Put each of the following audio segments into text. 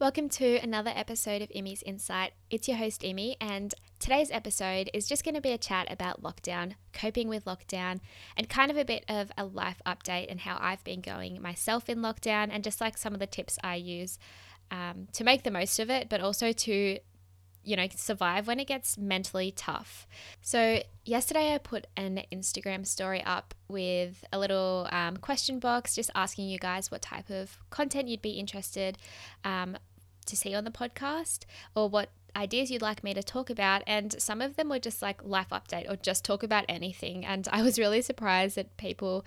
Welcome to another episode of Emmy's Insight. It's your host, Emmy, and today's episode is just going to be a chat about lockdown, coping with lockdown, and kind of a bit of a life update and how I've been going myself in lockdown, and just like some of the tips I use um, to make the most of it, but also to you know, survive when it gets mentally tough. So, yesterday I put an Instagram story up with a little um, question box just asking you guys what type of content you'd be interested um, to see on the podcast or what ideas you'd like me to talk about. And some of them were just like life update or just talk about anything. And I was really surprised that people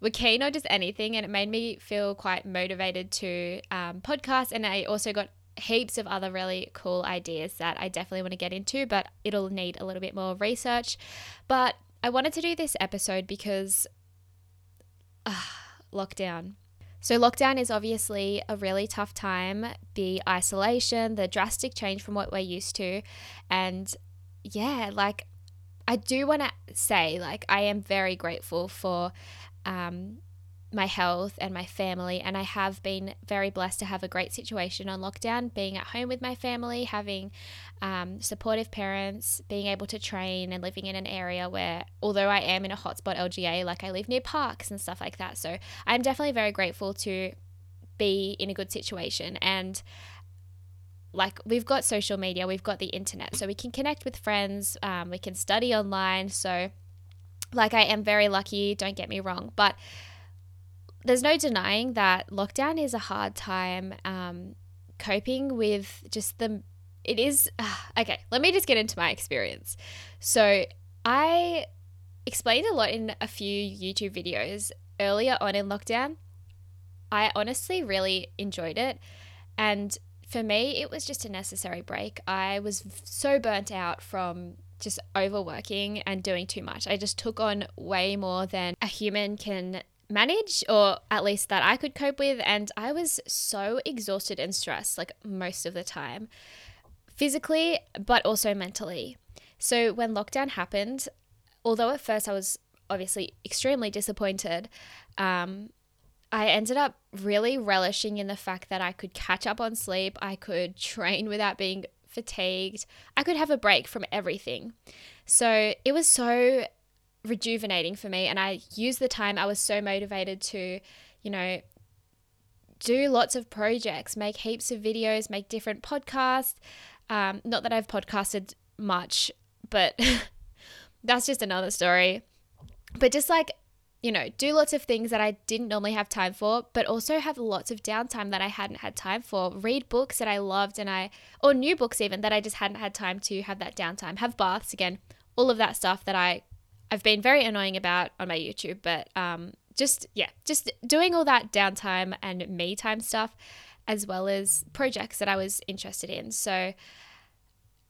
were keen on just anything. And it made me feel quite motivated to um, podcast. And I also got heaps of other really cool ideas that I definitely want to get into, but it'll need a little bit more research. But I wanted to do this episode because uh, lockdown. So, lockdown is obviously a really tough time. The isolation, the drastic change from what we're used to. And yeah, like, I do want to say, like, I am very grateful for um, my health and my family. And I have been very blessed to have a great situation on lockdown, being at home with my family, having um, supportive parents, being able to train and living in an area where, although I am in a hotspot LGA, like I live near parks and stuff like that. So I'm definitely very grateful to be in a good situation. And like we've got social media, we've got the internet, so we can connect with friends, um, we can study online. So, like, I am very lucky, don't get me wrong, but there's no denying that lockdown is a hard time um, coping with just the. It is. Uh, okay, let me just get into my experience. So, I explained a lot in a few YouTube videos earlier on in lockdown. I honestly really enjoyed it. And for me, it was just a necessary break. I was so burnt out from just overworking and doing too much. I just took on way more than a human can manage, or at least that I could cope with. And I was so exhausted and stressed, like most of the time, physically, but also mentally. So when lockdown happened, although at first I was obviously extremely disappointed, um, I ended up really relishing in the fact that I could catch up on sleep, I could train without being fatigued, I could have a break from everything. So it was so rejuvenating for me. And I used the time, I was so motivated to, you know, do lots of projects, make heaps of videos, make different podcasts. Um, not that I've podcasted much, but that's just another story. But just like, you know, do lots of things that I didn't normally have time for, but also have lots of downtime that I hadn't had time for. Read books that I loved and I, or new books even that I just hadn't had time to have that downtime. Have baths again, all of that stuff that I I've been very annoying about on my YouTube, but um, just yeah, just doing all that downtime and me time stuff, as well as projects that I was interested in. So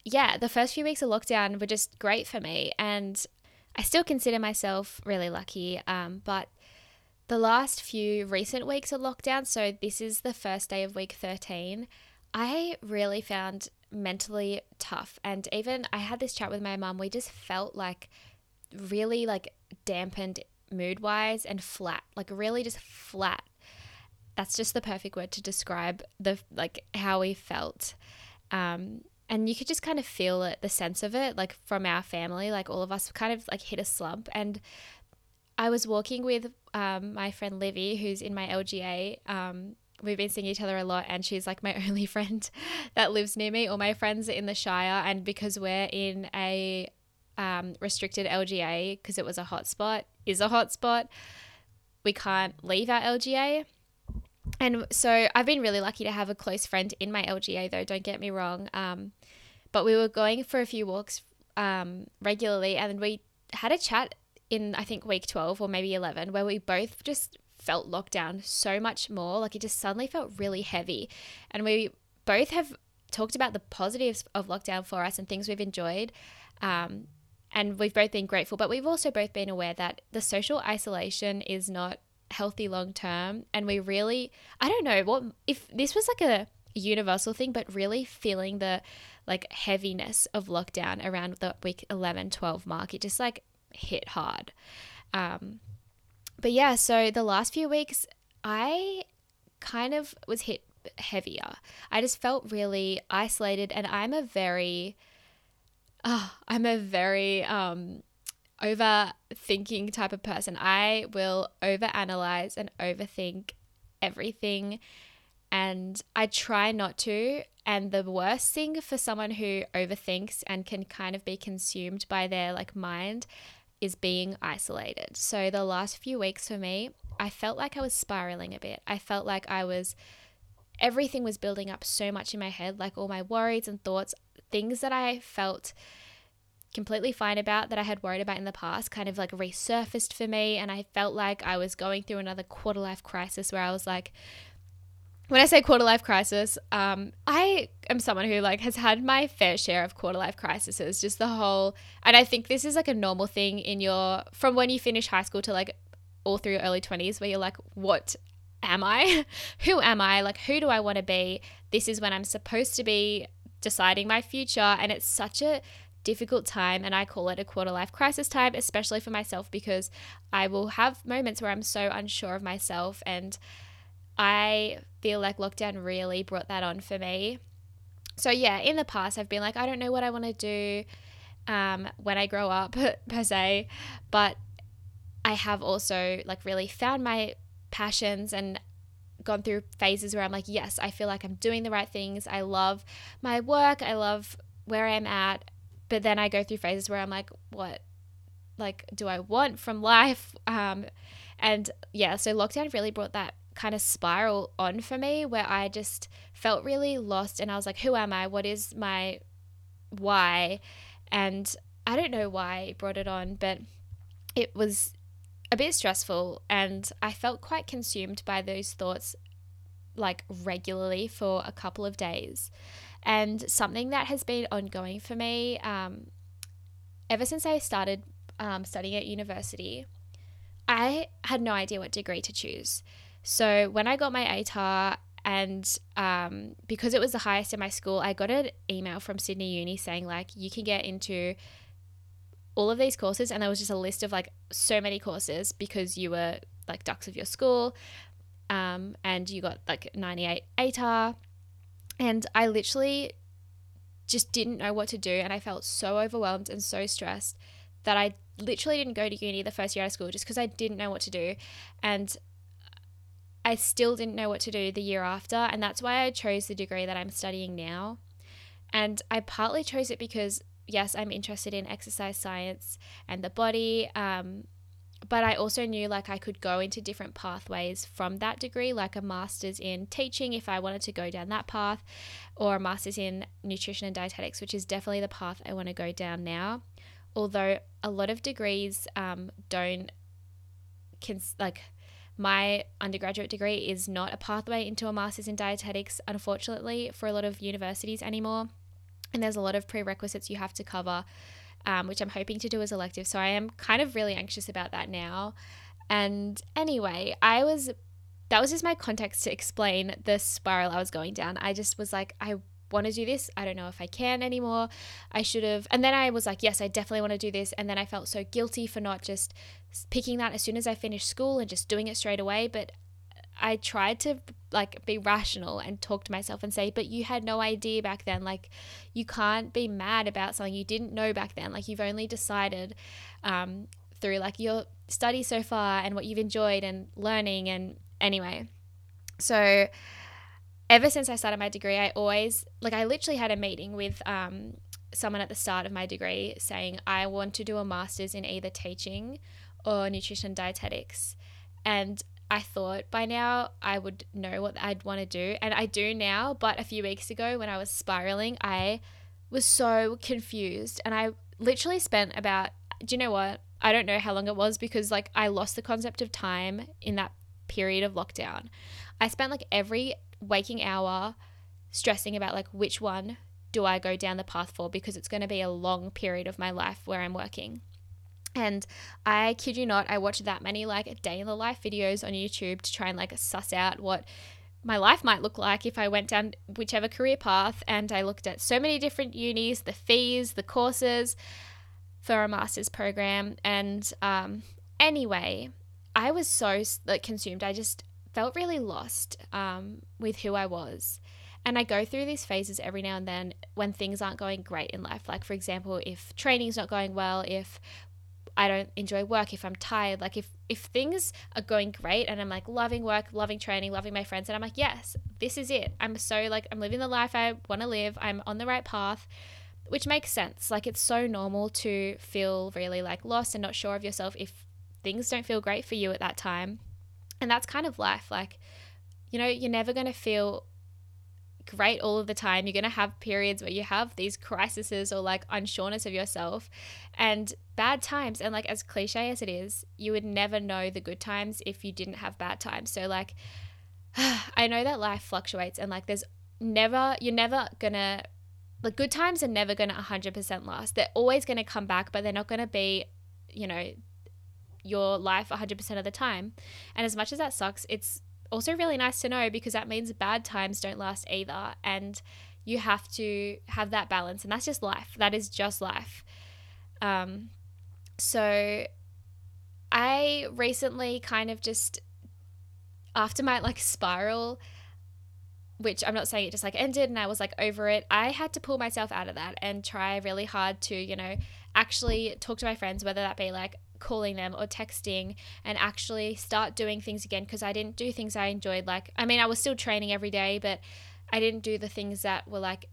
yeah, the first few weeks of lockdown were just great for me, and I still consider myself really lucky. Um, but the last few recent weeks of lockdown, so this is the first day of week thirteen, I really found mentally tough, and even I had this chat with my mum. We just felt like really like dampened mood wise and flat, like really just flat. That's just the perfect word to describe the like how we felt. Um, and you could just kind of feel it, the sense of it, like from our family, like all of us kind of like hit a slump. And I was walking with um, my friend Livy, who's in my LGA. Um, we've been seeing each other a lot, and she's like my only friend that lives near me. All my friends are in the Shire, and because we're in a um, restricted LGA because it was a hotspot, is a hotspot. We can't leave our LGA. And so I've been really lucky to have a close friend in my LGA, though, don't get me wrong. Um, but we were going for a few walks um, regularly, and we had a chat in, I think, week 12 or maybe 11, where we both just felt locked down so much more. Like it just suddenly felt really heavy. And we both have talked about the positives of lockdown for us and things we've enjoyed. Um, and we've both been grateful, but we've also both been aware that the social isolation is not healthy long term. And we really, I don't know what, if this was like a universal thing, but really feeling the like heaviness of lockdown around the week 11, 12 mark, it just like hit hard. Um, but yeah, so the last few weeks, I kind of was hit heavier. I just felt really isolated, and I'm a very, oh, I'm a very um, overthinking type of person. I will overanalyze and overthink everything, and I try not to. And the worst thing for someone who overthinks and can kind of be consumed by their like mind is being isolated. So the last few weeks for me, I felt like I was spiraling a bit. I felt like I was everything was building up so much in my head, like all my worries and thoughts, things that I felt completely fine about that I had worried about in the past kind of like resurfaced for me and I felt like I was going through another quarter life crisis where I was like when I say quarter life crisis, um, I am someone who like has had my fair share of quarter life crises. Just the whole, and I think this is like a normal thing in your from when you finish high school to like all through your early twenties, where you're like, what am I? who am I? Like, who do I want to be? This is when I'm supposed to be deciding my future, and it's such a difficult time and I call it a quarter life crisis time especially for myself because I will have moments where I'm so unsure of myself and I feel like lockdown really brought that on for me. So, yeah, in the past, I've been like, I don't know what I want to do um, when I grow up, per se. But I have also like really found my passions and gone through phases where I'm like, yes, I feel like I'm doing the right things. I love my work. I love where I'm at. But then I go through phases where I'm like, what, like, do I want from life? Um, and yeah, so lockdown really brought that kind of spiral on for me where I just felt really lost and I was like, who am I? What is my why? And I don't know why it brought it on, but it was a bit stressful and I felt quite consumed by those thoughts like regularly for a couple of days. And something that has been ongoing for me um, ever since I started um, studying at university, I had no idea what degree to choose. So when I got my ATAR, and um, because it was the highest in my school, I got an email from Sydney Uni saying like you can get into all of these courses, and there was just a list of like so many courses because you were like dux of your school, um, and you got like 98 ATAR, and I literally just didn't know what to do, and I felt so overwhelmed and so stressed that I literally didn't go to uni the first year of school just because I didn't know what to do, and I still didn't know what to do the year after, and that's why I chose the degree that I'm studying now. And I partly chose it because, yes, I'm interested in exercise science and the body, um, but I also knew like I could go into different pathways from that degree, like a master's in teaching if I wanted to go down that path, or a master's in nutrition and dietetics, which is definitely the path I want to go down now. Although a lot of degrees um, don't, cons- like, my undergraduate degree is not a pathway into a master's in dietetics, unfortunately, for a lot of universities anymore. And there's a lot of prerequisites you have to cover, um, which I'm hoping to do as elective. So I am kind of really anxious about that now. And anyway, I was, that was just my context to explain the spiral I was going down. I just was like, I want to do this. I don't know if I can anymore. I should have. And then I was like, yes, I definitely want to do this. And then I felt so guilty for not just picking that as soon as I finished school and just doing it straight away. But I tried to like be rational and talk to myself and say, but you had no idea back then. Like, you can't be mad about something you didn't know back then. Like, you've only decided um, through like your study so far and what you've enjoyed and learning. And anyway, so ever since I started my degree, I always like I literally had a meeting with um, someone at the start of my degree saying I want to do a master's in either teaching or nutrition dietetics, and I thought by now I would know what I'd want to do, and I do now. But a few weeks ago, when I was spiraling, I was so confused, and I literally spent about do you know what? I don't know how long it was because like I lost the concept of time in that period of lockdown. I spent like every waking hour stressing about like which one do I go down the path for because it's going to be a long period of my life where I'm working. And I kid you not, I watched that many like day in the life videos on YouTube to try and like suss out what my life might look like if I went down whichever career path. And I looked at so many different unis, the fees, the courses for a master's program. And um, anyway, I was so like consumed. I just felt really lost um, with who I was. And I go through these phases every now and then when things aren't going great in life. Like, for example, if training's not going well, if I don't enjoy work, if I'm tired, like if if things are going great and I'm like loving work, loving training, loving my friends, and I'm like, yes, this is it. I'm so like I'm living the life I want to live. I'm on the right path, which makes sense. Like it's so normal to feel really like lost and not sure of yourself if things don't feel great for you at that time. And that's kind of life. Like, you know, you're never going to feel great all of the time. You're going to have periods where you have these crises or like unsureness of yourself and bad times. And like, as cliche as it is, you would never know the good times if you didn't have bad times. So, like, I know that life fluctuates and like, there's never, you're never going to, like, good times are never going to 100% last. They're always going to come back, but they're not going to be, you know, your life 100% of the time. And as much as that sucks, it's also really nice to know because that means bad times don't last either. And you have to have that balance. And that's just life. That is just life. Um, so I recently kind of just, after my like spiral, which I'm not saying it just like ended and I was like over it. I had to pull myself out of that and try really hard to, you know, actually talk to my friends, whether that be like calling them or texting and actually start doing things again because I didn't do things I enjoyed. Like, I mean, I was still training every day, but I didn't do the things that were like,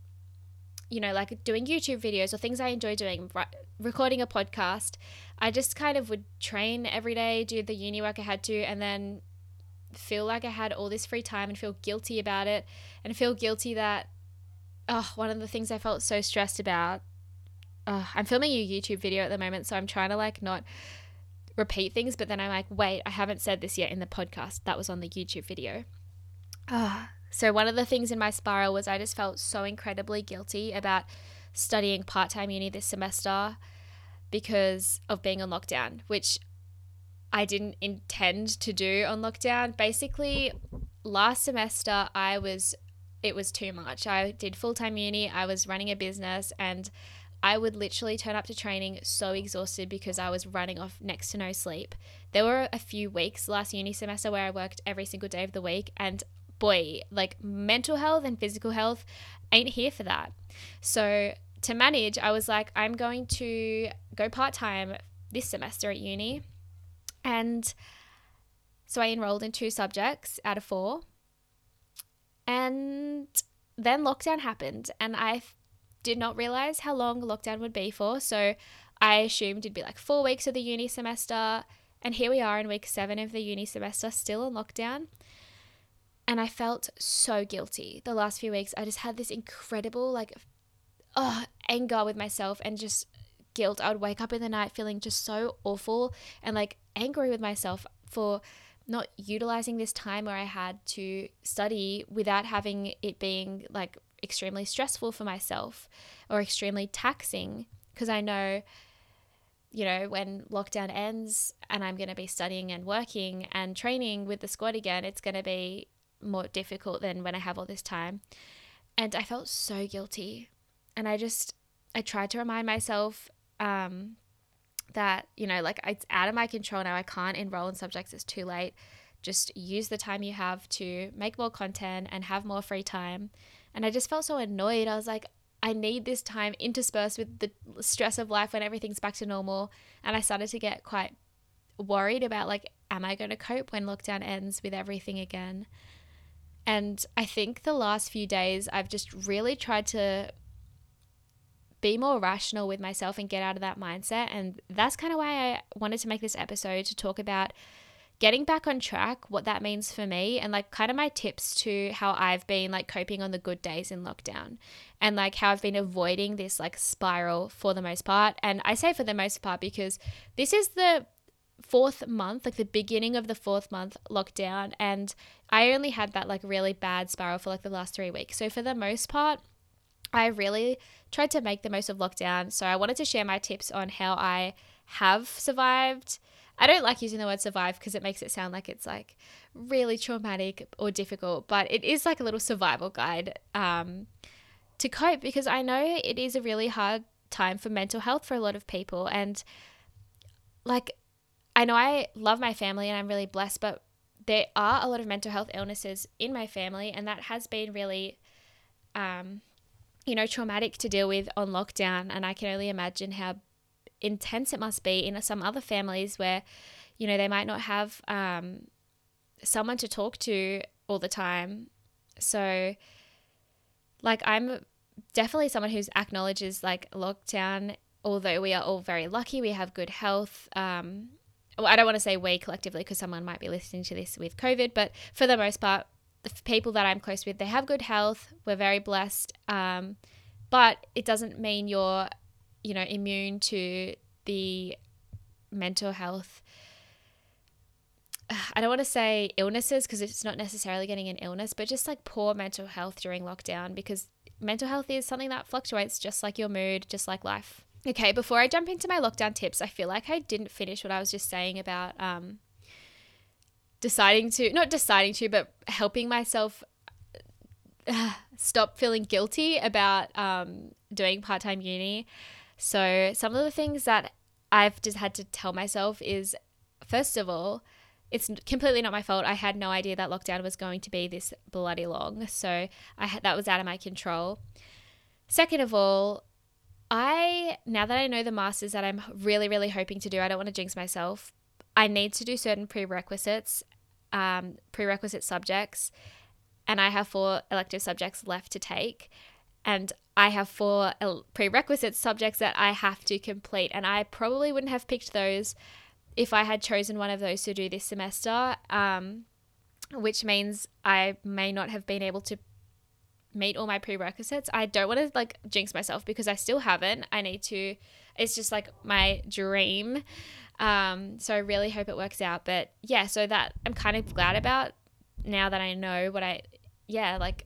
you know, like doing YouTube videos or things I enjoy doing, recording a podcast. I just kind of would train every day, do the uni work I had to, and then feel like I had all this free time and feel guilty about it and feel guilty that, oh, one of the things I felt so stressed about I'm filming a YouTube video at the moment, so I'm trying to like not repeat things, but then I'm like, wait, I haven't said this yet in the podcast. That was on the YouTube video. Uh, so one of the things in my spiral was I just felt so incredibly guilty about studying part-time uni this semester because of being on lockdown, which I didn't intend to do on lockdown. Basically, last semester I was it was too much. I did full-time uni, I was running a business and I would literally turn up to training so exhausted because I was running off next to no sleep. There were a few weeks last uni semester where I worked every single day of the week, and boy, like mental health and physical health ain't here for that. So, to manage, I was like, I'm going to go part time this semester at uni. And so I enrolled in two subjects out of four. And then lockdown happened, and I did not realize how long lockdown would be for. So I assumed it'd be like four weeks of the uni semester. And here we are in week seven of the uni semester, still in lockdown. And I felt so guilty the last few weeks. I just had this incredible, like, oh, anger with myself and just guilt. I would wake up in the night feeling just so awful and like angry with myself for not utilizing this time where I had to study without having it being like extremely stressful for myself or extremely taxing because I know you know when lockdown ends and I'm going to be studying and working and training with the squad again it's going to be more difficult than when I have all this time. And I felt so guilty. And I just I tried to remind myself um that you know like it's out of my control now. I can't enroll in subjects. It's too late. Just use the time you have to make more content and have more free time and I just felt so annoyed. I was like, I need this time interspersed with the stress of life when everything's back to normal. And I started to get quite worried about like, am I going to cope when lockdown ends with everything again? And I think the last few days, I've just really tried to be more rational with myself and get out of that mindset. And that's kind of why I wanted to make this episode to talk about getting back on track, what that means for me, and like kind of my tips to how I've been like coping on the good days in lockdown and like how I've been avoiding this like spiral for the most part. And I say for the most part because this is the fourth month, like the beginning of the fourth month lockdown, and I only had that like really bad spiral for like the last three weeks. So for the most part, I really tried to make the most of lockdown. So I wanted to share my tips on how I have survived I don't like using the word survive because it makes it sound like it's like really traumatic or difficult, but it is like a little survival guide um, to cope because I know it is a really hard time for mental health for a lot of people. And like, I know I love my family and I'm really blessed, but there are a lot of mental health illnesses in my family, and that has been really, um, you know, traumatic to deal with on lockdown. And I can only imagine how intense it must be in some other families where, you know, they might not have um, someone to talk to all the time. So, like, I'm definitely someone who's acknowledges like lockdown, although we are all very lucky, we have good health. Um, well, I don't want to say we collectively because someone might be listening to this with COVID, but for the most part, the people that I'm close with, they have good health. We're very blessed. Um, but it doesn't mean you're, you know, immune to the mental health. I don't want to say illnesses because it's not necessarily getting an illness, but just like poor mental health during lockdown because mental health is something that fluctuates just like your mood, just like life. Okay, before I jump into my lockdown tips, I feel like I didn't finish what I was just saying about um, deciding to, not deciding to, but helping myself uh, stop feeling guilty about um, doing part time uni. So, some of the things that I've just had to tell myself is first of all, it's completely not my fault. I had no idea that lockdown was going to be this bloody long. So, I had, that was out of my control. Second of all, I now that I know the masters that I'm really really hoping to do, I don't want to jinx myself. I need to do certain prerequisites, um, prerequisite subjects, and I have four elective subjects left to take, and I have four prerequisite subjects that I have to complete, and I probably wouldn't have picked those if I had chosen one of those to do this semester. Um, which means I may not have been able to meet all my prerequisites. I don't want to like jinx myself because I still haven't. I need to. It's just like my dream. Um, so I really hope it works out. But yeah, so that I'm kind of glad about now that I know what I. Yeah, like,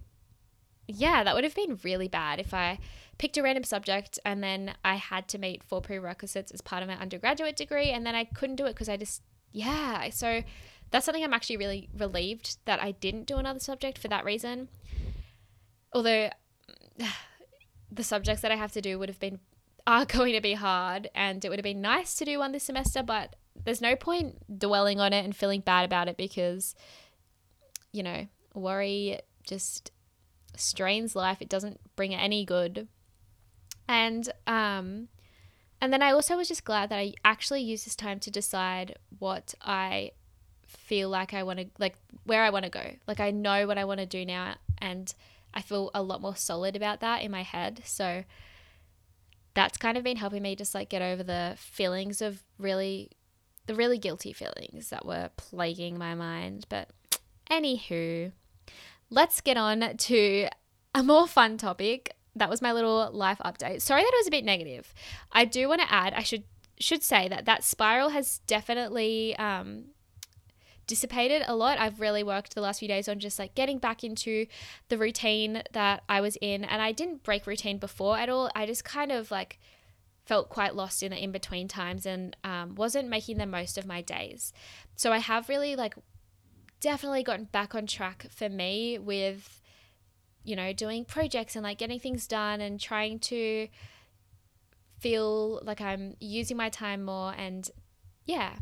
yeah, that would have been really bad if I picked a random subject and then I had to meet four prerequisites as part of my undergraduate degree and then I couldn't do it because I just yeah. So that's something I'm actually really relieved that I didn't do another subject for that reason although the subjects that I have to do would have been are going to be hard and it would have been nice to do one this semester, but there's no point dwelling on it and feeling bad about it because you know, worry just strains life. It doesn't bring any good. And um and then I also was just glad that I actually used this time to decide what I feel like I want to like where I want to go. Like I know what I want to do now and I feel a lot more solid about that in my head. So that's kind of been helping me just like get over the feelings of really, the really guilty feelings that were plaguing my mind. But anywho, let's get on to a more fun topic. That was my little life update. Sorry that it was a bit negative. I do want to add, I should should say that that spiral has definitely um, dissipated a lot. I've really worked the last few days on just like getting back into the routine that I was in. And I didn't break routine before at all. I just kind of like felt quite lost in the in between times and um, wasn't making the most of my days. So I have really like definitely gotten back on track for me with, you know, doing projects and like getting things done and trying to feel like I'm using my time more and yeah,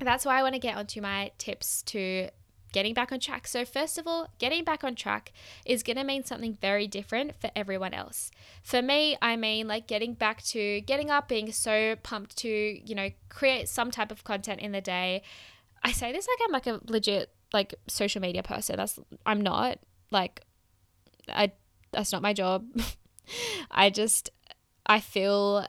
that's why I want to get onto my tips to getting back on track. So, first of all, getting back on track is going to mean something very different for everyone else. For me, I mean like getting back to getting up, being so pumped to, you know, create some type of content in the day. I say this like I'm like a legit like social media person. That's I'm not. Like I that's not my job. I just I feel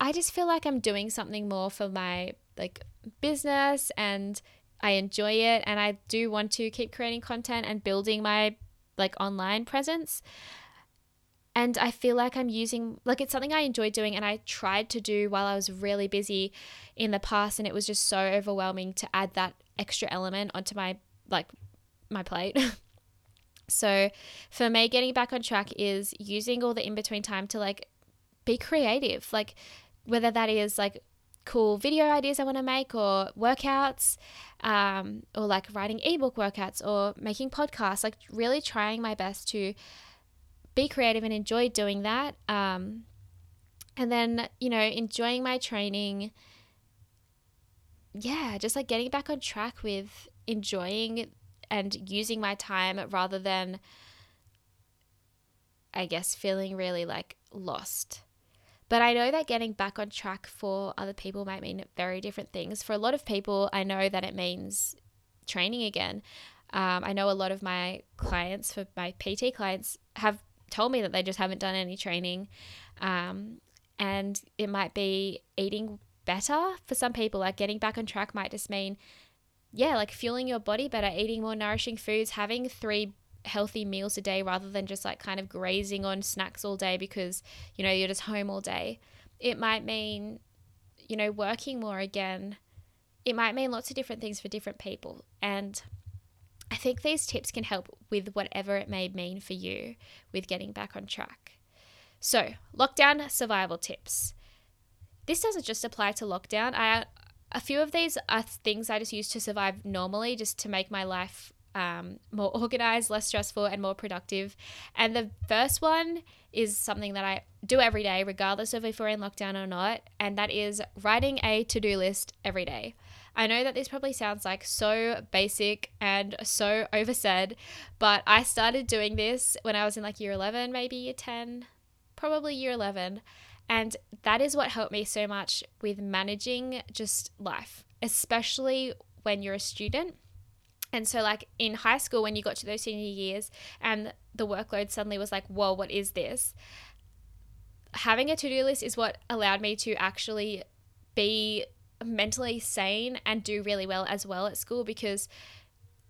I just feel like I'm doing something more for my like business and I enjoy it and I do want to keep creating content and building my like online presence. And I feel like I'm using like it's something I enjoy doing and I tried to do while I was really busy in the past and it was just so overwhelming to add that extra element onto my like my plate. so for me getting back on track is using all the in between time to like be creative. Like whether that is like cool video ideas I want to make or workouts um, or like writing ebook workouts or making podcasts, like really trying my best to be creative and enjoy doing that. Um, and then, you know, enjoying my training. Yeah, just like getting back on track with enjoying and using my time rather than, I guess, feeling really like lost. But I know that getting back on track for other people might mean very different things. For a lot of people, I know that it means training again. Um, I know a lot of my clients, for my PT clients, have told me that they just haven't done any training. Um, and it might be eating better for some people. Like getting back on track might just mean, yeah, like fueling your body better, eating more nourishing foods, having three healthy meals a day rather than just like kind of grazing on snacks all day because, you know, you're just home all day. It might mean, you know, working more again. It might mean lots of different things for different people. And I think these tips can help with whatever it may mean for you with getting back on track. So, lockdown survival tips. This doesn't just apply to lockdown. I a few of these are things I just use to survive normally, just to make my life um, more organized, less stressful, and more productive. And the first one is something that I do every day, regardless of if we're in lockdown or not, and that is writing a to do list every day. I know that this probably sounds like so basic and so oversaid, but I started doing this when I was in like year 11, maybe year 10, probably year 11. And that is what helped me so much with managing just life, especially when you're a student. And so, like in high school, when you got to those senior years and the workload suddenly was like, whoa, what is this? Having a to do list is what allowed me to actually be mentally sane and do really well as well at school because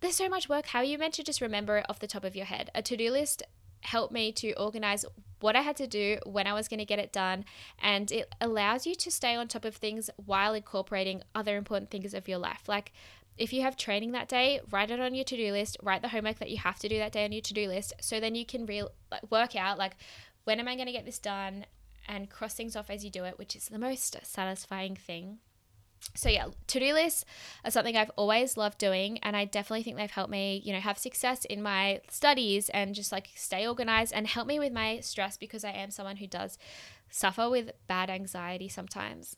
there's so much work. How are you meant to just remember it off the top of your head? A to do list helped me to organize what I had to do, when I was going to get it done, and it allows you to stay on top of things while incorporating other important things of your life. Like if you have training that day, write it on your to do list, write the homework that you have to do that day on your to do list, so then you can real work out like when am I going to get this done and cross things off as you do it, which is the most satisfying thing so yeah to-do lists are something i've always loved doing and i definitely think they've helped me you know have success in my studies and just like stay organized and help me with my stress because i am someone who does suffer with bad anxiety sometimes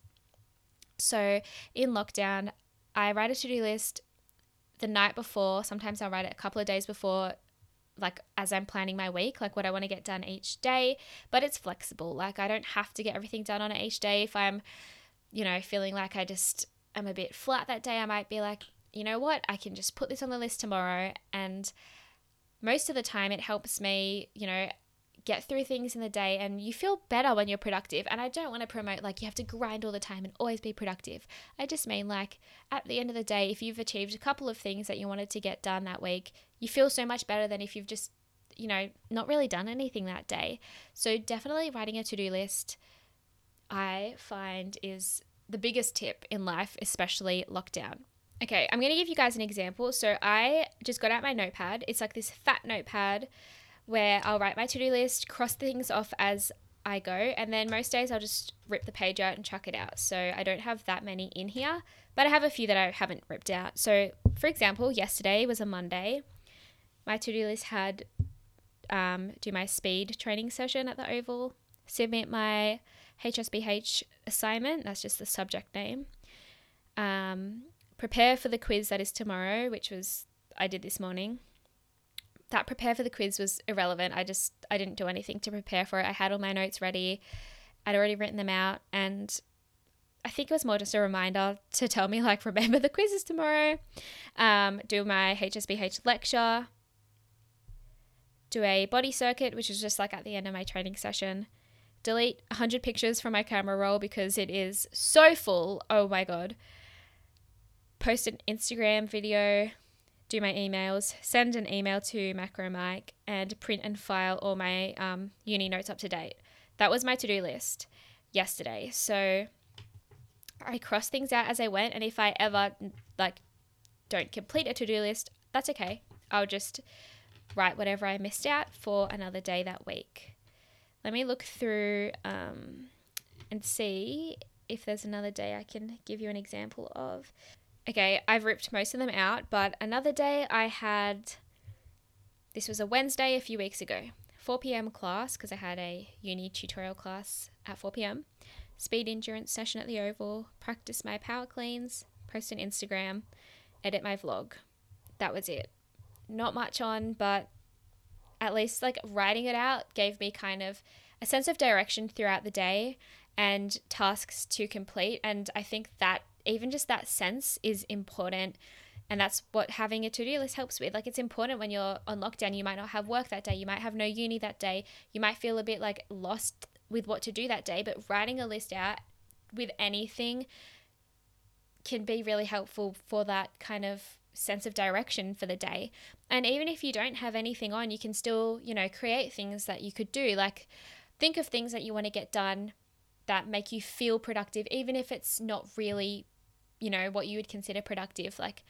so in lockdown i write a to-do list the night before sometimes i'll write it a couple of days before like as I'm planning my week, like what I want to get done each day, but it's flexible. Like I don't have to get everything done on it each day. If I'm you know, feeling like I just am a bit flat that day, I might be like, you know what, I can just put this on the list tomorrow. And most of the time, it helps me, you know, get through things in the day and you feel better when you're productive. And I don't want to promote like you have to grind all the time and always be productive. I just mean like at the end of the day, if you've achieved a couple of things that you wanted to get done that week, you feel so much better than if you've just, you know, not really done anything that day. So definitely writing a to do list, I find is the biggest tip in life, especially lockdown. Okay, I'm going to give you guys an example. So I just got out my notepad. It's like this fat notepad where I'll write my to do list, cross things off as I go, and then most days I'll just rip the page out and chuck it out. So I don't have that many in here, but I have a few that I haven't ripped out. So, for example, yesterday was a Monday. My to do list had um, do my speed training session at the Oval, submit my HSBH assignment, that's just the subject name. Um, prepare for the quiz that is tomorrow, which was I did this morning. That prepare for the quiz was irrelevant. I just I didn't do anything to prepare for it. I had all my notes ready. I'd already written them out and I think it was more just a reminder to tell me like remember the quiz is tomorrow. Um, do my HSBH lecture. Do a body circuit, which is just like at the end of my training session delete 100 pictures from my camera roll because it is so full. Oh my god. Post an Instagram video, do my emails, send an email to Macro Mike, and print and file all my um, uni notes up to date. That was my to do list yesterday. So I crossed things out as I went, and if I ever like don't complete a to do list, that's okay. I'll just write whatever I missed out for another day that week. Let me look through um, and see if there's another day I can give you an example of. Okay, I've ripped most of them out, but another day I had this was a Wednesday a few weeks ago. 4 p.m. class because I had a uni tutorial class at 4 p.m. Speed endurance session at the Oval, practice my power cleans, post on Instagram, edit my vlog. that was it. Not much on, but at least like writing it out gave me kind of a sense of direction throughout the day and tasks to complete. And I think that even just that sense is important. And that's what having a to do list helps with. Like, it's important when you're on lockdown. You might not have work that day. You might have no uni that day. You might feel a bit like lost with what to do that day. But writing a list out with anything can be really helpful for that kind of sense of direction for the day. And even if you don't have anything on, you can still, you know, create things that you could do. Like, think of things that you want to get done that make you feel productive, even if it's not really, you know, what you would consider productive. Like,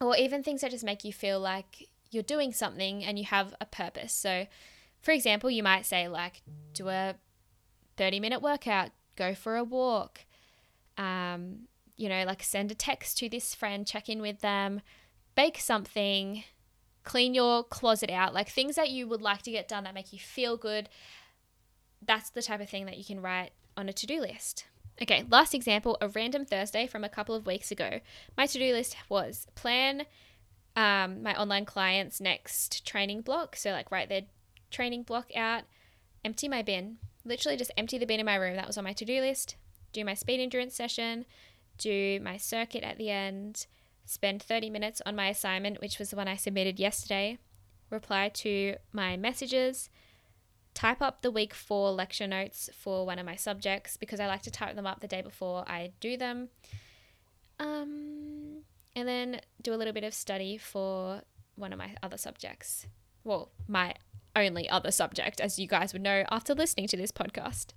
or even things that just make you feel like you're doing something and you have a purpose. So, for example, you might say, like, do a 30 minute workout, go for a walk, um, you know, like send a text to this friend, check in with them, bake something, clean your closet out, like things that you would like to get done that make you feel good that's the type of thing that you can write on a to do list. Okay, last example a random Thursday from a couple of weeks ago. My to do list was plan um, my online clients' next training block. So, like, write their training block out, empty my bin, literally just empty the bin in my room. That was on my to do list. Do my speed endurance session, do my circuit at the end, spend 30 minutes on my assignment, which was the one I submitted yesterday, reply to my messages, type up the week four lecture notes for one of my subjects because I like to type them up the day before I do them. Um, and then do a little bit of study for one of my other subjects. Well, my only other subject, as you guys would know after listening to this podcast.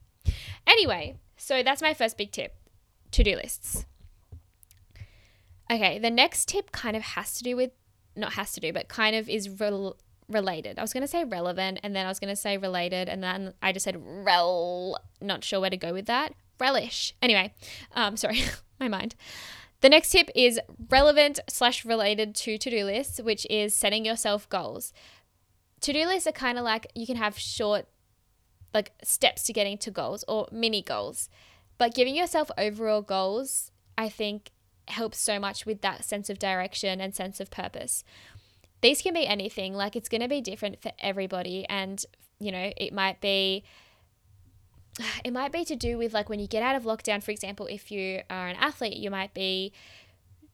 Anyway, so that's my first big tip to do lists. Okay, the next tip kind of has to do with, not has to do, but kind of is rel- related. I was going to say relevant and then I was going to say related and then I just said rel. Not sure where to go with that. Relish. Anyway, um, sorry, my mind. The next tip is relevant slash related to to do lists, which is setting yourself goals. To do lists are kind of like you can have short, like steps to getting to goals or mini goals, but giving yourself overall goals, I think, helps so much with that sense of direction and sense of purpose these can be anything. Like it's going to be different for everybody. And, you know, it might be it might be to do with like when you get out of lockdown, for example, if you are an athlete, you might be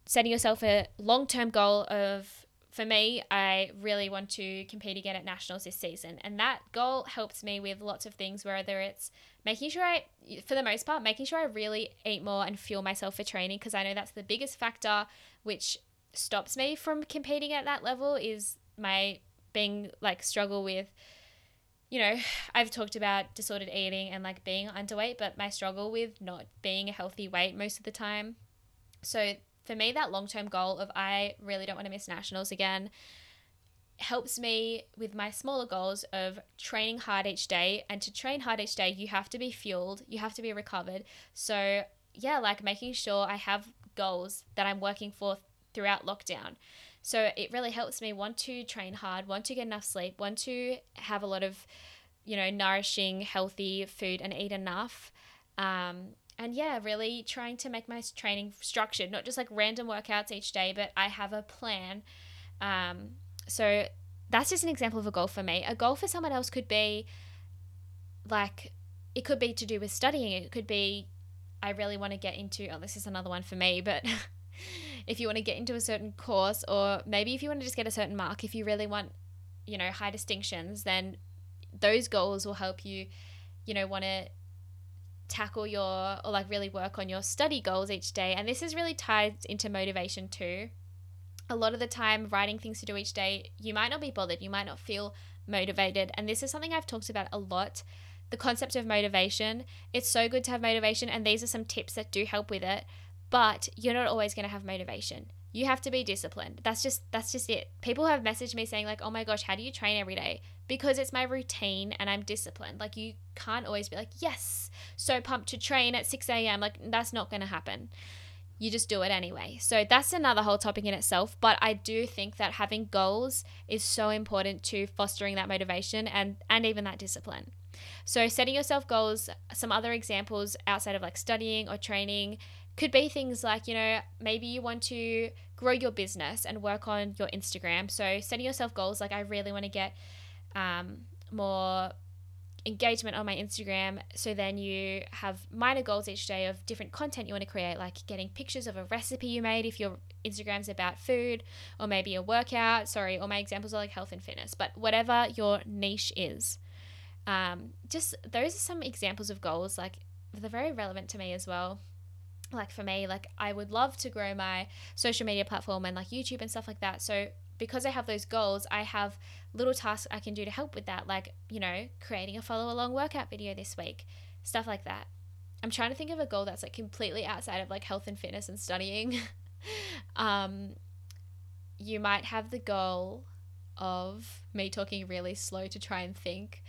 setting yourself a long term goal of, for me, I really want to compete again at nationals this season. And that goal helps me with lots of things, whether it's making sure I, for the most part, making sure I really eat more and fuel myself for training, because I know that's the biggest factor, which stops me from competing at that level is my being like struggle with you know, I've talked about disordered eating and like being underweight, but my struggle with not being a healthy weight most of the time. So for me, that long term goal of I really don't want to miss nationals again helps me with my smaller goals of training hard each day. And to train hard each day, you have to be fueled, you have to be recovered. So, yeah, like making sure I have goals that I'm working for throughout lockdown. So it really helps me want to train hard, want to get enough sleep, want to have a lot of, you know, nourishing, healthy food and eat enough. Um, and yeah, really trying to make my training structured, not just like random workouts each day, but I have a plan. Um, so that's just an example of a goal for me. A goal for someone else could be like, it could be to do with studying. It could be, I really want to get into, oh, this is another one for me, but if you want to get into a certain course or maybe if you want to just get a certain mark, if you really want, you know, high distinctions, then those goals will help you, you know, want to tackle your or like really work on your study goals each day. And this is really tied into motivation too. A lot of the time, writing things to do each day, you might not be bothered, you might not feel motivated. And this is something I've talked about a lot the concept of motivation. It's so good to have motivation, and these are some tips that do help with it but you're not always going to have motivation. You have to be disciplined. That's just that's just it. People have messaged me saying like, "Oh my gosh, how do you train every day?" Because it's my routine and I'm disciplined. Like you can't always be like, "Yes, so pumped to train at 6 a.m." Like that's not going to happen. You just do it anyway. So that's another whole topic in itself. But I do think that having goals is so important to fostering that motivation and and even that discipline. So setting yourself goals. Some other examples outside of like studying or training could be things like, you know, maybe you want to grow your business and work on your Instagram. So setting yourself goals like I really want to get um, more engagement on my Instagram. So then you have minor goals each day of different content you want to create, like getting pictures of a recipe you made if your Instagram's about food, or maybe a workout. Sorry, all my examples are like health and fitness, but whatever your niche is. Um, just those are some examples of goals, like they're very relevant to me as well. Like for me, like I would love to grow my social media platform and like YouTube and stuff like that. So because I have those goals, I have little tasks I can do to help with that, like, you know, creating a follow along workout video this week, stuff like that. I'm trying to think of a goal that's like completely outside of like health and fitness and studying. um, you might have the goal of me talking really slow to try and think.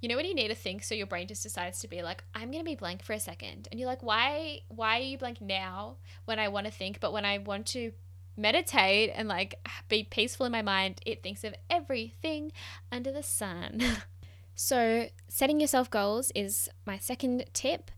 You know when you need to think so your brain just decides to be like I'm going to be blank for a second and you're like why why are you blank now when I want to think but when I want to meditate and like be peaceful in my mind, it thinks of everything under the sun. so, setting yourself goals is my second tip.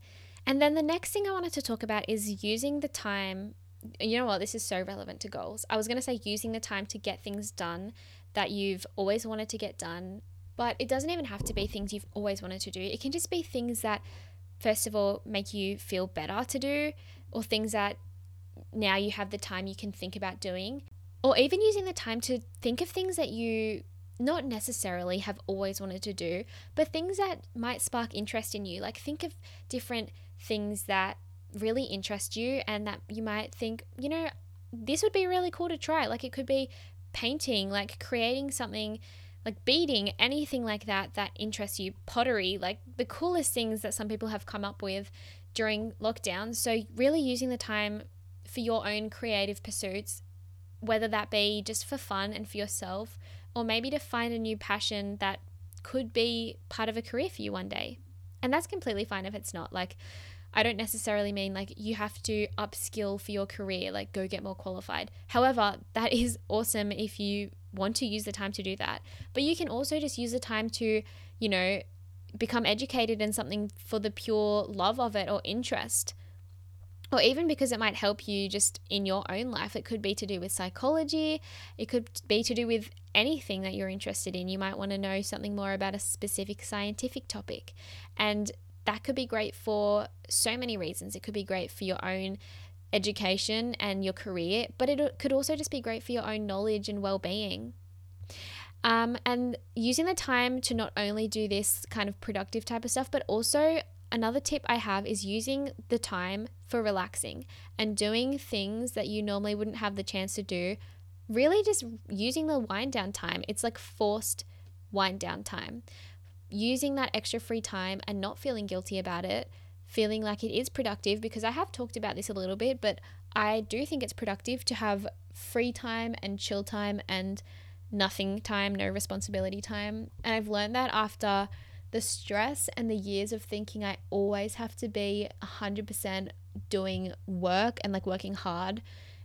And then the next thing I wanted to talk about is using the time. You know what? This is so relevant to goals. I was going to say using the time to get things done that you've always wanted to get done, but it doesn't even have to be things you've always wanted to do. It can just be things that, first of all, make you feel better to do, or things that now you have the time you can think about doing, or even using the time to think of things that you not necessarily have always wanted to do, but things that might spark interest in you. Like think of different things that really interest you and that you might think, you know, this would be really cool to try. Like it could be painting, like creating something like beading, anything like that that interests you, pottery, like the coolest things that some people have come up with during lockdown. So, really using the time for your own creative pursuits, whether that be just for fun and for yourself, or maybe to find a new passion that could be part of a career for you one day. And that's completely fine if it's not. Like, I don't necessarily mean like you have to upskill for your career, like go get more qualified. However, that is awesome if you want to use the time to do that. But you can also just use the time to, you know, become educated in something for the pure love of it or interest or even because it might help you just in your own life. It could be to do with psychology, it could be to do with anything that you're interested in. You might want to know something more about a specific scientific topic. And that could be great for so many reasons. It could be great for your own education and your career, but it could also just be great for your own knowledge and well being. Um, and using the time to not only do this kind of productive type of stuff, but also Another tip I have is using the time for relaxing and doing things that you normally wouldn't have the chance to do. Really, just using the wind down time. It's like forced wind down time. Using that extra free time and not feeling guilty about it, feeling like it is productive because I have talked about this a little bit, but I do think it's productive to have free time and chill time and nothing time, no responsibility time. And I've learned that after the stress and the years of thinking I always have to be 100% doing work and like working hard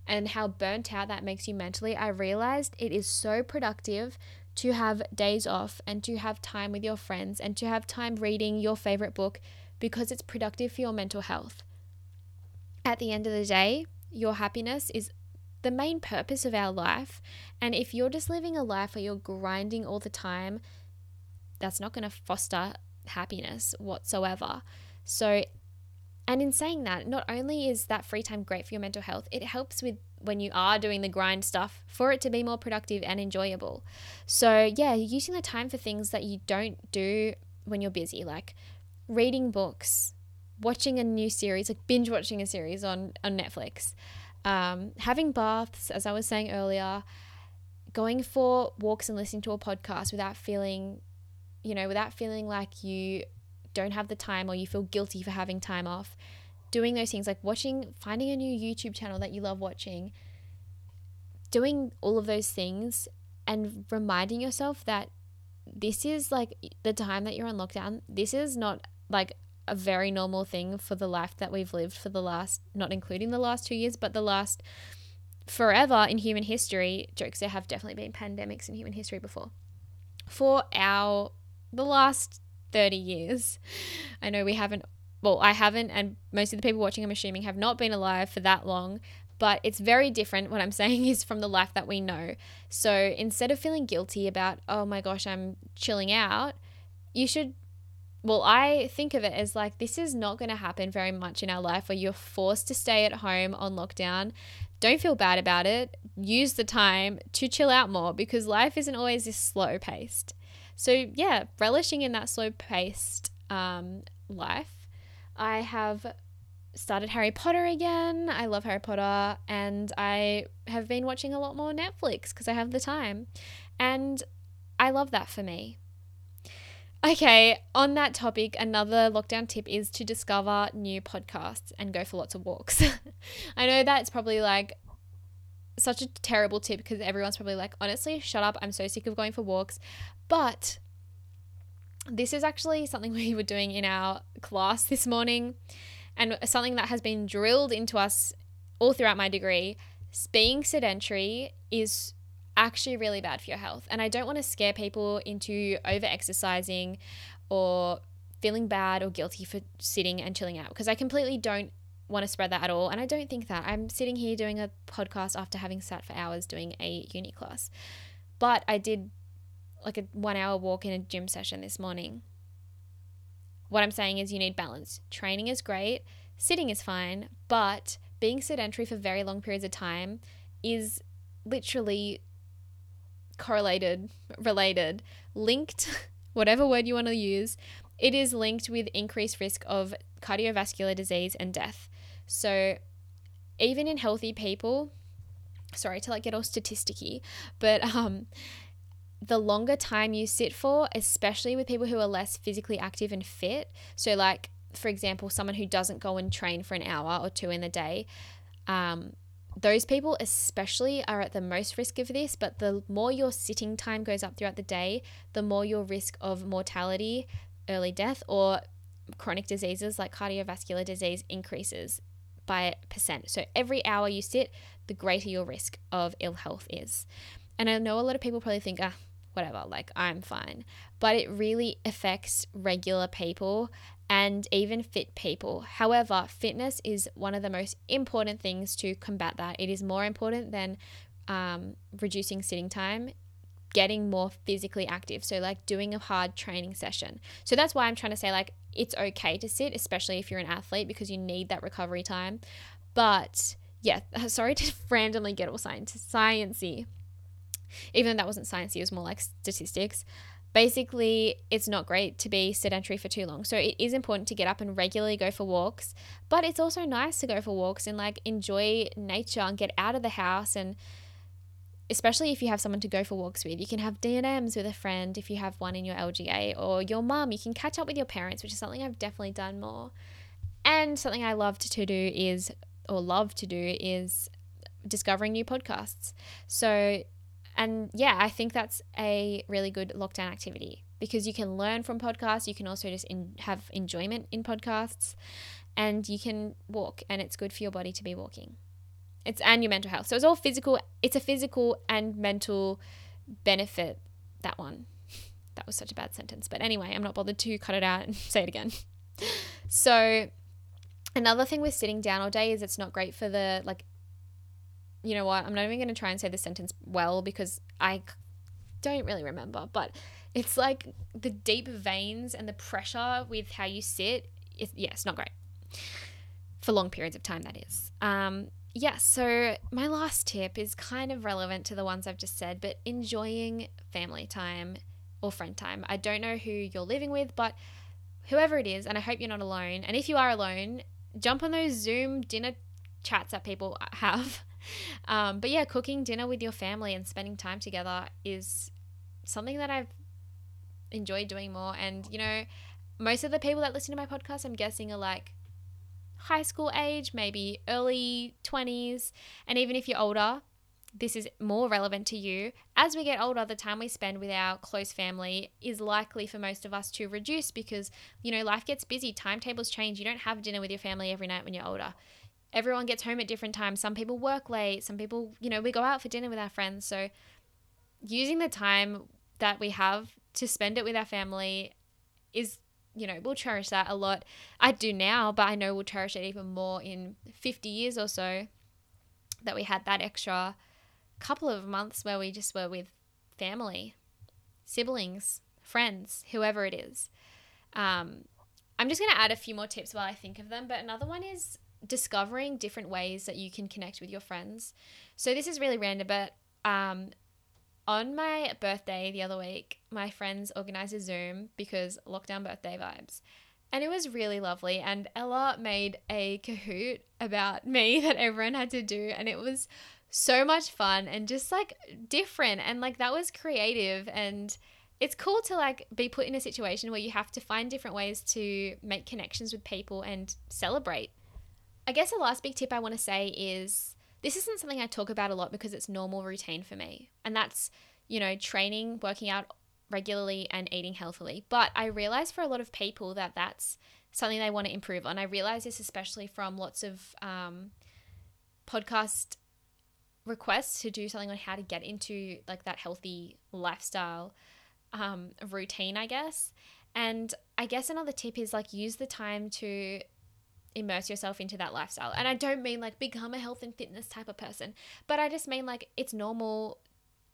and how burnt out that makes you mentally, I realized it is so productive to have days off and to have time with your friends and to have time reading your favorite book because it's productive for your mental health. At the end of the day, your happiness is the main purpose of our life. And if you're just living a life where you're grinding all the time, that's not going to foster happiness whatsoever. So, and in saying that, not only is that free time great for your mental health, it helps with when you are doing the grind stuff for it to be more productive and enjoyable. So, yeah, using the time for things that you don't do when you're busy, like reading books, watching a new series, like binge watching a series on, on Netflix, um, having baths, as I was saying earlier, going for walks and listening to a podcast without feeling you know, without feeling like you don't have the time or you feel guilty for having time off. Doing those things like watching, finding a new YouTube channel that you love watching, doing all of those things and reminding yourself that this is like the time that you're on lockdown. This is not like a very normal thing for the life that we've lived for the last, not including the last two years, but the last forever in human history. Jokes, there have definitely been pandemics in human history before. For our the last 30 years. I know we haven't well, I haven't, and most of the people watching, I'm assuming, have not been alive for that long. But it's very different. What I'm saying is from the life that we know. So instead of feeling guilty about, oh my gosh, I'm chilling out, you should well, I think of it as like this is not going to happen very much in our life where you're forced to stay at home on lockdown. Don't feel bad about it. Use the time to chill out more because life isn't always this slow paced. So, yeah, relishing in that slow paced um, life. I have started Harry Potter again. I love Harry Potter and I have been watching a lot more Netflix because I have the time. And I love that for me. Okay, on that topic, another lockdown tip is to discover new podcasts and go for lots of walks. I know that's probably like such a terrible tip because everyone's probably like, honestly, shut up. I'm so sick of going for walks. But this is actually something we were doing in our class this morning and something that has been drilled into us all throughout my degree. Being sedentary is actually really bad for your health. And I don't want to scare people into over exercising or feeling bad or guilty for sitting and chilling out because I completely don't want to spread that at all. And I don't think that. I'm sitting here doing a podcast after having sat for hours doing a uni class. But I did like a one hour walk in a gym session this morning. What I'm saying is you need balance. Training is great, sitting is fine, but being sedentary for very long periods of time is literally correlated, related, linked, whatever word you want to use, it is linked with increased risk of cardiovascular disease and death. So, even in healthy people, sorry to like get all statisticky, but um, the longer time you sit for, especially with people who are less physically active and fit, so like for example, someone who doesn't go and train for an hour or two in the day, um, those people especially are at the most risk of this, but the more your sitting time goes up throughout the day, the more your risk of mortality, early death, or chronic diseases like cardiovascular disease increases by a percent. So every hour you sit, the greater your risk of ill health is. And I know a lot of people probably think, ah, whatever, like I'm fine. But it really affects regular people and even fit people. However, fitness is one of the most important things to combat that. It is more important than um, reducing sitting time, getting more physically active. So, like doing a hard training session. So, that's why I'm trying to say, like, it's okay to sit, especially if you're an athlete, because you need that recovery time. But yeah, sorry to randomly get all science sciencey. Even though that wasn't sciencey, it was more like statistics basically it's not great to be sedentary for too long. So it is important to get up and regularly go for walks, but it's also nice to go for walks and like enjoy nature and get out of the house and especially if you have someone to go for walks with. You can have D&Ms with a friend if you have one in your LGA or your mum. You can catch up with your parents, which is something I've definitely done more. And something I loved to do is or love to do is discovering new podcasts. So and yeah, I think that's a really good lockdown activity because you can learn from podcasts. You can also just in, have enjoyment in podcasts and you can walk and it's good for your body to be walking. It's and your mental health. So it's all physical. It's a physical and mental benefit that one. That was such a bad sentence. But anyway, I'm not bothered to cut it out and say it again. So another thing with sitting down all day is it's not great for the like you know what? I'm not even going to try and say the sentence well because I don't really remember, but it's like the deep veins and the pressure with how you sit. It's, yeah, it's not great for long periods of time, that is. Um, yeah, so my last tip is kind of relevant to the ones I've just said, but enjoying family time or friend time. I don't know who you're living with, but whoever it is, and I hope you're not alone. And if you are alone, jump on those Zoom dinner chats that people have um, but yeah, cooking dinner with your family and spending time together is something that I've enjoyed doing more. And, you know, most of the people that listen to my podcast, I'm guessing, are like high school age, maybe early 20s. And even if you're older, this is more relevant to you. As we get older, the time we spend with our close family is likely for most of us to reduce because, you know, life gets busy, timetables change. You don't have dinner with your family every night when you're older everyone gets home at different times. Some people work late, some people, you know, we go out for dinner with our friends. So using the time that we have to spend it with our family is you know, we'll cherish that a lot. I do now, but I know we'll cherish it even more in 50 years or so that we had that extra couple of months where we just were with family, siblings, friends, whoever it is. Um, I'm just going to add a few more tips while I think of them, but another one is discovering different ways that you can connect with your friends. So this is really random, but um, on my birthday the other week, my friends organized a Zoom because lockdown birthday vibes. And it was really lovely. And Ella made a Kahoot about me that everyone had to do. And it was so much fun and just like different. And like that was creative. And it's cool to like be put in a situation where you have to find different ways to make connections with people and celebrate. I guess the last big tip I want to say is this isn't something I talk about a lot because it's normal routine for me. And that's, you know, training, working out regularly and eating healthily. But I realize for a lot of people that that's something they want to improve on. I realize this especially from lots of um, podcast requests to do something on how to get into like that healthy lifestyle um, routine, I guess. And I guess another tip is like use the time to immerse yourself into that lifestyle. And I don't mean like become a health and fitness type of person, but I just mean like it's normal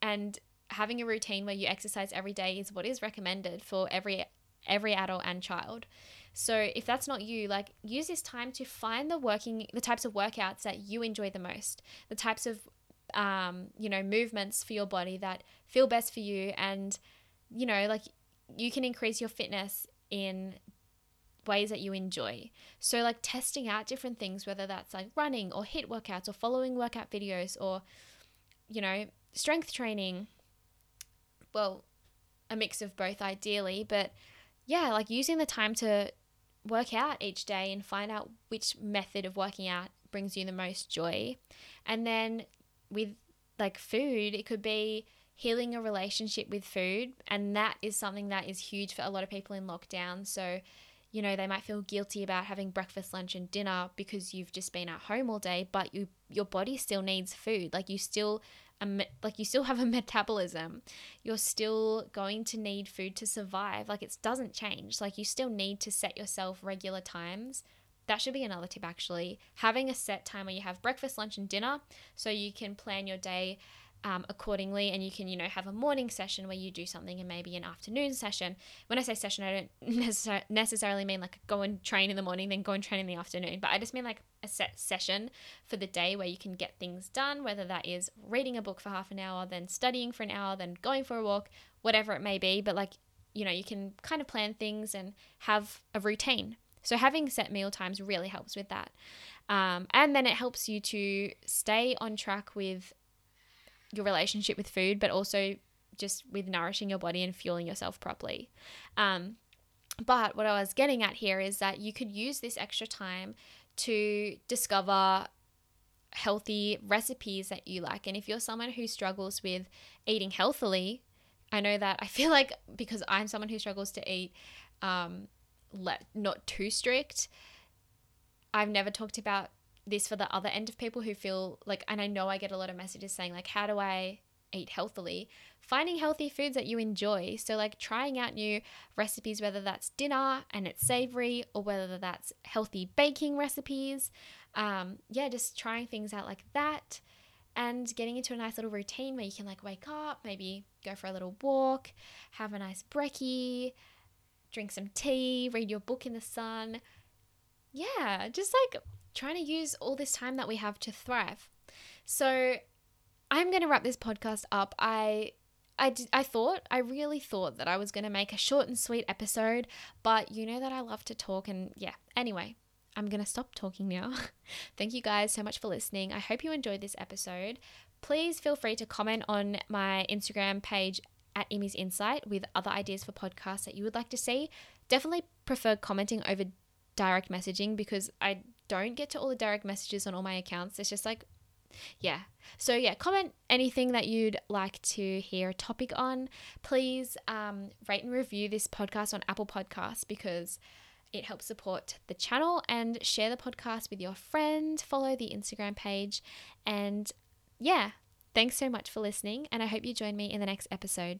and having a routine where you exercise every day is what is recommended for every every adult and child. So if that's not you, like use this time to find the working the types of workouts that you enjoy the most, the types of um, you know, movements for your body that feel best for you and you know, like you can increase your fitness in ways that you enjoy. So, like testing out different things, whether that's like running or HIIT workouts or following workout videos or, you know, strength training. Well, a mix of both ideally, but yeah, like using the time to work out each day and find out which method of working out brings you the most joy. And then with like food, it could be healing a relationship with food. And that is something that is huge for a lot of people in lockdown. So, you know, they might feel guilty about having breakfast, lunch, and dinner because you've just been at home all day, but you your body still needs food. Like you still um, like you still have a metabolism. You're still going to need food to survive. Like it doesn't change. Like you still need to set yourself regular times. That should be another tip actually. Having a set time where you have breakfast, lunch, and dinner so you can plan your day um, accordingly and you can you know have a morning session where you do something and maybe an afternoon session. When i say session i don't necessar- necessarily mean like go and train in the morning then go and train in the afternoon but i just mean like a set session for the day where you can get things done whether that is reading a book for half an hour then studying for an hour then going for a walk whatever it may be but like you know you can kind of plan things and have a routine. So having set meal times really helps with that. Um, and then it helps you to stay on track with your relationship with food, but also just with nourishing your body and fueling yourself properly. Um, but what I was getting at here is that you could use this extra time to discover healthy recipes that you like. And if you're someone who struggles with eating healthily, I know that I feel like because I'm someone who struggles to eat um, not too strict, I've never talked about this for the other end of people who feel like, and I know I get a lot of messages saying, like, how do I eat healthily? Finding healthy foods that you enjoy. So, like, trying out new recipes, whether that's dinner and it's savory or whether that's healthy baking recipes. Um, yeah, just trying things out like that and getting into a nice little routine where you can like wake up, maybe go for a little walk, have a nice brekkie, drink some tea, read your book in the sun. Yeah, just like trying to use all this time that we have to thrive. So I'm going to wrap this podcast up. I I, did, I thought, I really thought that I was going to make a short and sweet episode, but you know that I love to talk and yeah. Anyway, I'm going to stop talking now. Thank you guys so much for listening. I hope you enjoyed this episode. Please feel free to comment on my Instagram page at Emmy's Insight with other ideas for podcasts that you would like to see. Definitely prefer commenting over direct messaging because I don't get to all the direct messages on all my accounts. It's just like, yeah. So, yeah, comment anything that you'd like to hear a topic on. Please um, rate and review this podcast on Apple Podcasts because it helps support the channel and share the podcast with your friend. Follow the Instagram page. And yeah, thanks so much for listening. And I hope you join me in the next episode.